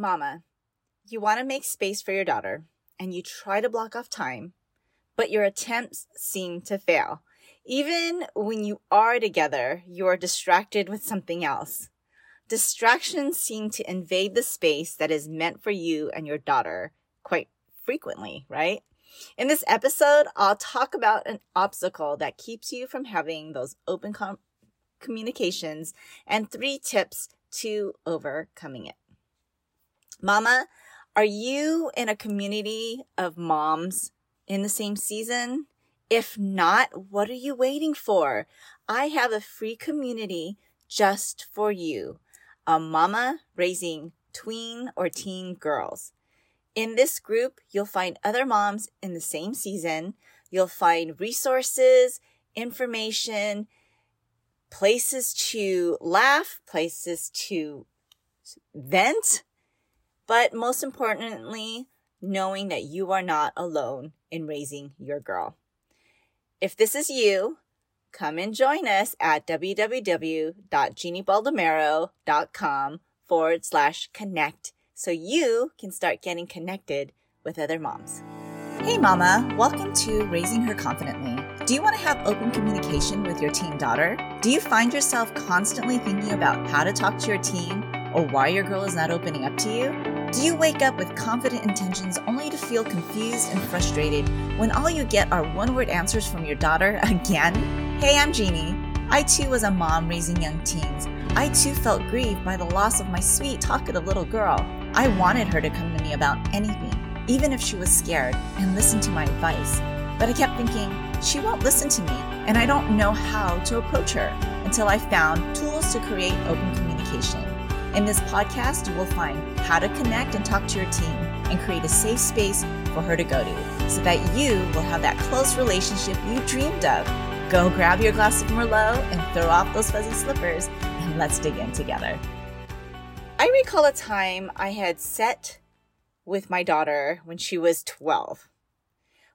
Mama, you want to make space for your daughter and you try to block off time, but your attempts seem to fail. Even when you are together, you are distracted with something else. Distractions seem to invade the space that is meant for you and your daughter quite frequently, right? In this episode, I'll talk about an obstacle that keeps you from having those open com- communications and three tips to overcoming it. Mama, are you in a community of moms in the same season? If not, what are you waiting for? I have a free community just for you. A mama raising tween or teen girls. In this group, you'll find other moms in the same season. You'll find resources, information, places to laugh, places to vent, but most importantly, knowing that you are not alone in raising your girl. If this is you, come and join us at www.jeanniebaldomero.com forward slash connect so you can start getting connected with other moms. Hey, Mama, welcome to Raising Her Confidently. Do you want to have open communication with your teen daughter? Do you find yourself constantly thinking about how to talk to your teen or why your girl is not opening up to you? Do you wake up with confident intentions only to feel confused and frustrated when all you get are one word answers from your daughter again? Hey, I'm Jeannie. I too was a mom raising young teens. I too felt grieved by the loss of my sweet, talkative little girl. I wanted her to come to me about anything, even if she was scared, and listen to my advice. But I kept thinking, she won't listen to me, and I don't know how to approach her until I found tools to create open communication. In this podcast, you will find how to connect and talk to your team and create a safe space for her to go to so that you will have that close relationship you dreamed of. Go grab your glass of Merlot and throw off those fuzzy slippers, and let's dig in together. I recall a time I had set with my daughter when she was 12.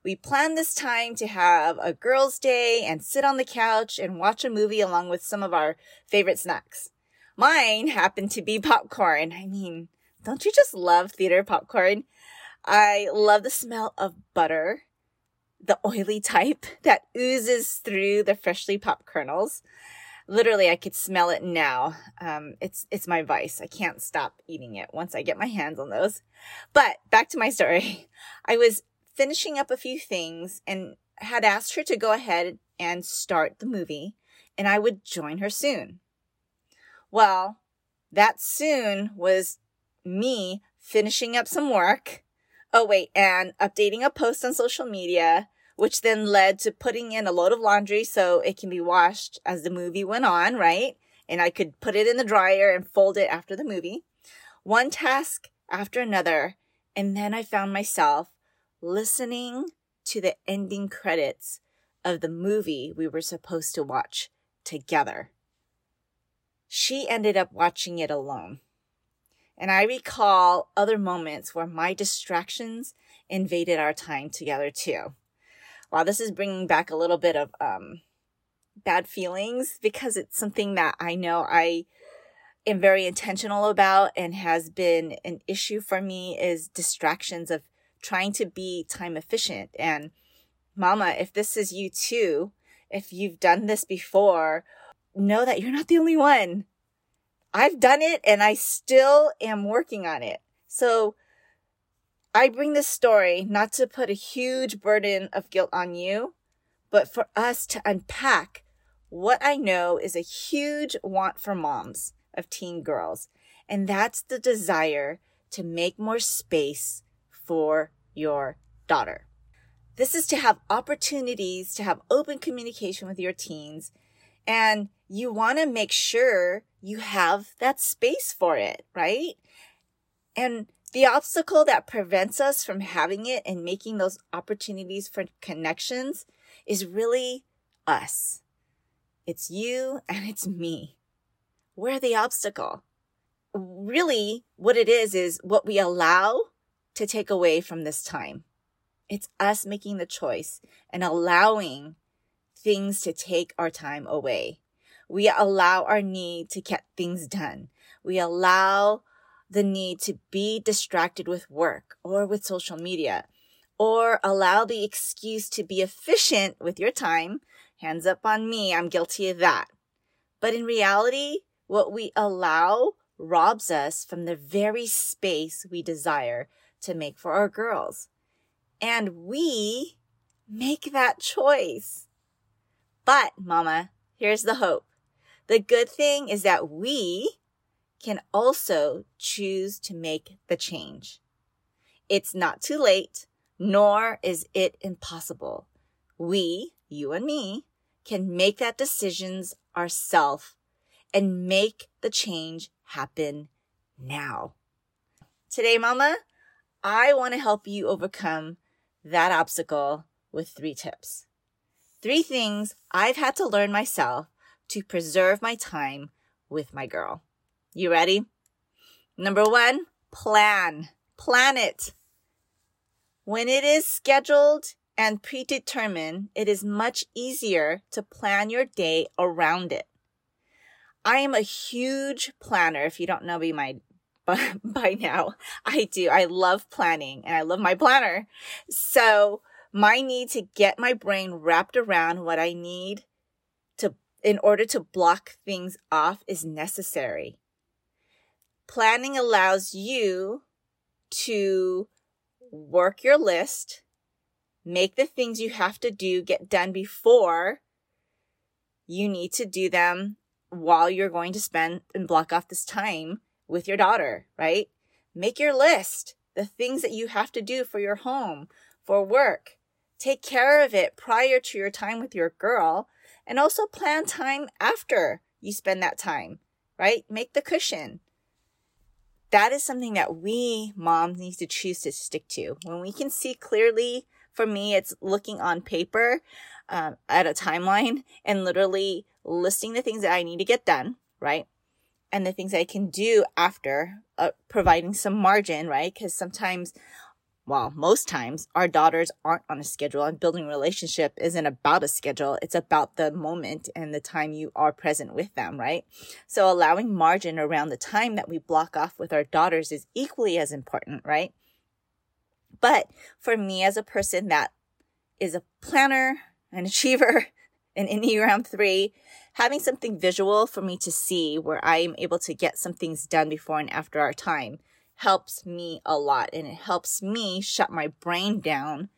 We planned this time to have a girls' day and sit on the couch and watch a movie along with some of our favorite snacks. Mine happened to be popcorn. I mean, don't you just love theater popcorn? I love the smell of butter, the oily type that oozes through the freshly popped kernels literally I could smell it now. Um, it's, it's my vice. I can't stop eating it once I get my hands on those. But back to my story. I was finishing up a few things and had asked her to go ahead and start the movie and I would join her soon. Well, that soon was me finishing up some work. Oh, wait, and updating a post on social media which then led to putting in a load of laundry so it can be washed as the movie went on, right? And I could put it in the dryer and fold it after the movie. One task after another. And then I found myself listening to the ending credits of the movie we were supposed to watch together. She ended up watching it alone. And I recall other moments where my distractions invaded our time together too wow, this is bringing back a little bit of um, bad feelings because it's something that I know I am very intentional about and has been an issue for me is distractions of trying to be time efficient. And mama, if this is you too, if you've done this before, know that you're not the only one. I've done it and I still am working on it. So I bring this story not to put a huge burden of guilt on you, but for us to unpack what I know is a huge want for moms of teen girls. And that's the desire to make more space for your daughter. This is to have opportunities to have open communication with your teens. And you want to make sure you have that space for it, right? And the obstacle that prevents us from having it and making those opportunities for connections is really us. It's you and it's me. We're the obstacle. Really, what it is, is what we allow to take away from this time. It's us making the choice and allowing things to take our time away. We allow our need to get things done. We allow the need to be distracted with work or with social media or allow the excuse to be efficient with your time. Hands up on me. I'm guilty of that. But in reality, what we allow robs us from the very space we desire to make for our girls. And we make that choice. But, mama, here's the hope. The good thing is that we can also choose to make the change. It's not too late, nor is it impossible. We, you and me, can make that decisions ourselves and make the change happen now. Today, mama, I want to help you overcome that obstacle with three tips. Three things I've had to learn myself to preserve my time with my girl. You ready? Number one, plan. Plan it. When it is scheduled and predetermined, it is much easier to plan your day around it. I am a huge planner. If you don't know me my by now, I do. I love planning and I love my planner. So my need to get my brain wrapped around what I need to in order to block things off is necessary. Planning allows you to work your list, make the things you have to do get done before you need to do them while you're going to spend and block off this time with your daughter, right? Make your list, the things that you have to do for your home, for work. Take care of it prior to your time with your girl and also plan time after you spend that time, right? Make the cushion. That is something that we moms need to choose to stick to. When we can see clearly, for me, it's looking on paper um, at a timeline and literally listing the things that I need to get done, right? And the things I can do after, uh, providing some margin, right? Because sometimes, well, most times our daughters aren't on a schedule and building a relationship isn't about a schedule. It's about the moment and the time you are present with them, right? So allowing margin around the time that we block off with our daughters is equally as important, right? But for me as a person that is a planner, an achiever, an Enneagram 3, having something visual for me to see where I am able to get some things done before and after our time helps me a lot. And it helps me shut my brain down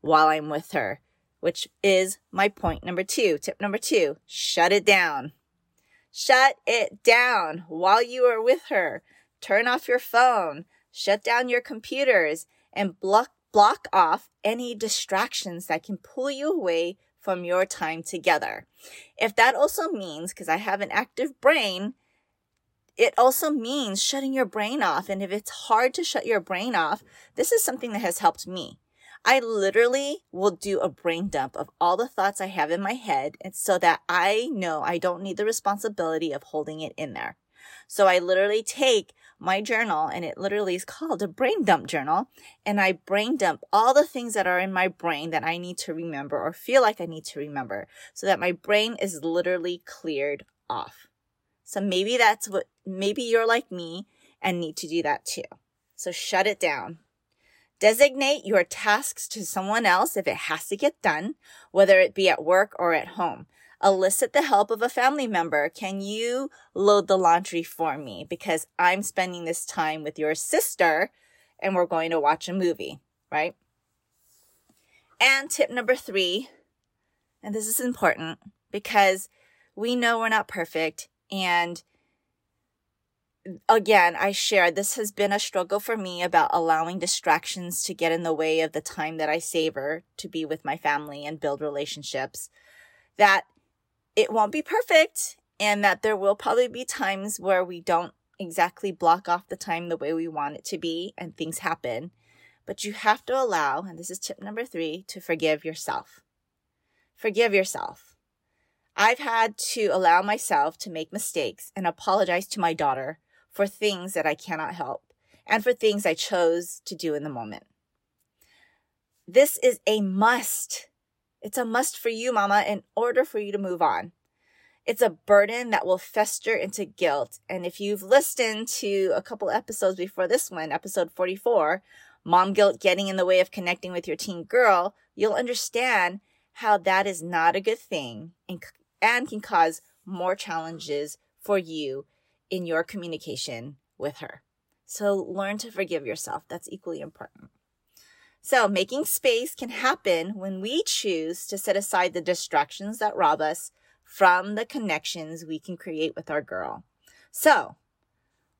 while I'm with her, which is my point number two. Tip number two, shut it down. Shut it down while you are with her. Turn off your phone, shut down your computers, and block block off any distractions that can pull you away from your time together. If that also means, because I have an active brain, it also means shutting your brain off. And if it's hard to shut your brain off, this is something that has helped me. I literally will do a brain dump of all the thoughts I have in my head and so that I know I don't need the responsibility of holding it in there. So I literally take my journal and it literally is called a brain dump journal. And I brain dump all the things that are in my brain that I need to remember or feel like I need to remember so that my brain is literally cleared off. So maybe that's what, maybe you're like me and need to do that too. So shut it down. Designate your tasks to someone else if it has to get done, whether it be at work or at home elicit the help of a family member. Can you load the laundry for me? Because I'm spending this time with your sister and we're going to watch a movie, right? And tip number three, and this is important because we know we're not perfect. And again, I share this has been a struggle for me about allowing distractions to get in the way of the time that I savor to be with my family and build relationships. That it won't be perfect and that there will probably be times where we don't exactly block off the time the way we want it to be and things happen. But you have to allow, and this is tip number three, to forgive yourself. Forgive yourself. I've had to allow myself to make mistakes and apologize to my daughter for things that I cannot help and for things I chose to do in the moment. This is a must it's a must for you, mama, in order for you to move on. It's a burden that will fester into guilt. And if you've listened to a couple episodes before this one, episode 44, mom guilt getting in the way of connecting with your teen girl, you'll understand how that is not a good thing and, and can cause more challenges for you in your communication with her. So learn to forgive yourself. That's equally important. So making space can happen when we choose to set aside the distractions that rob us from the connections we can create with our girl. So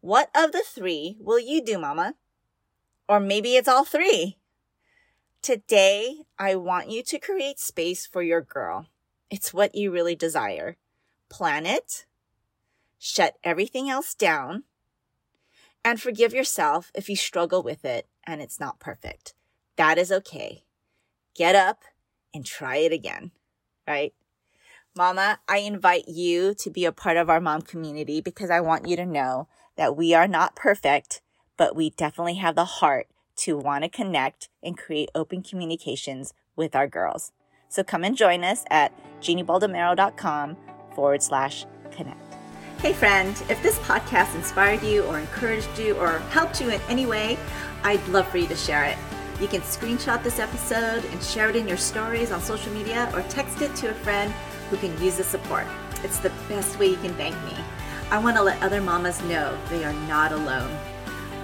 what of the three will you do, mama? Or maybe it's all three. Today, I want you to create space for your girl. It's what you really desire. Plan it, shut everything else down, and forgive yourself if you struggle with it and it's not perfect. That is okay. Get up and try it again, right? Mama, I invite you to be a part of our mom community because I want you to know that we are not perfect, but we definitely have the heart to want to connect and create open communications with our girls. So come and join us at jeanniebaldomero.com forward slash connect. Hey, friend, if this podcast inspired you or encouraged you or helped you in any way, I'd love for you to share it. You can screenshot this episode and share it in your stories on social media or text it to a friend who can use the support. It's the best way you can thank me. I want to let other mamas know they are not alone.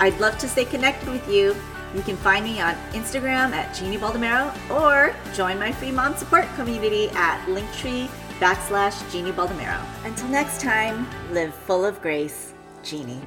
I'd love to stay connected with you. You can find me on Instagram at Jeannie Baldomero or join my free mom support community at Linktree backslash Jeannie Baldomero. Until next time, live full of grace, Jeannie.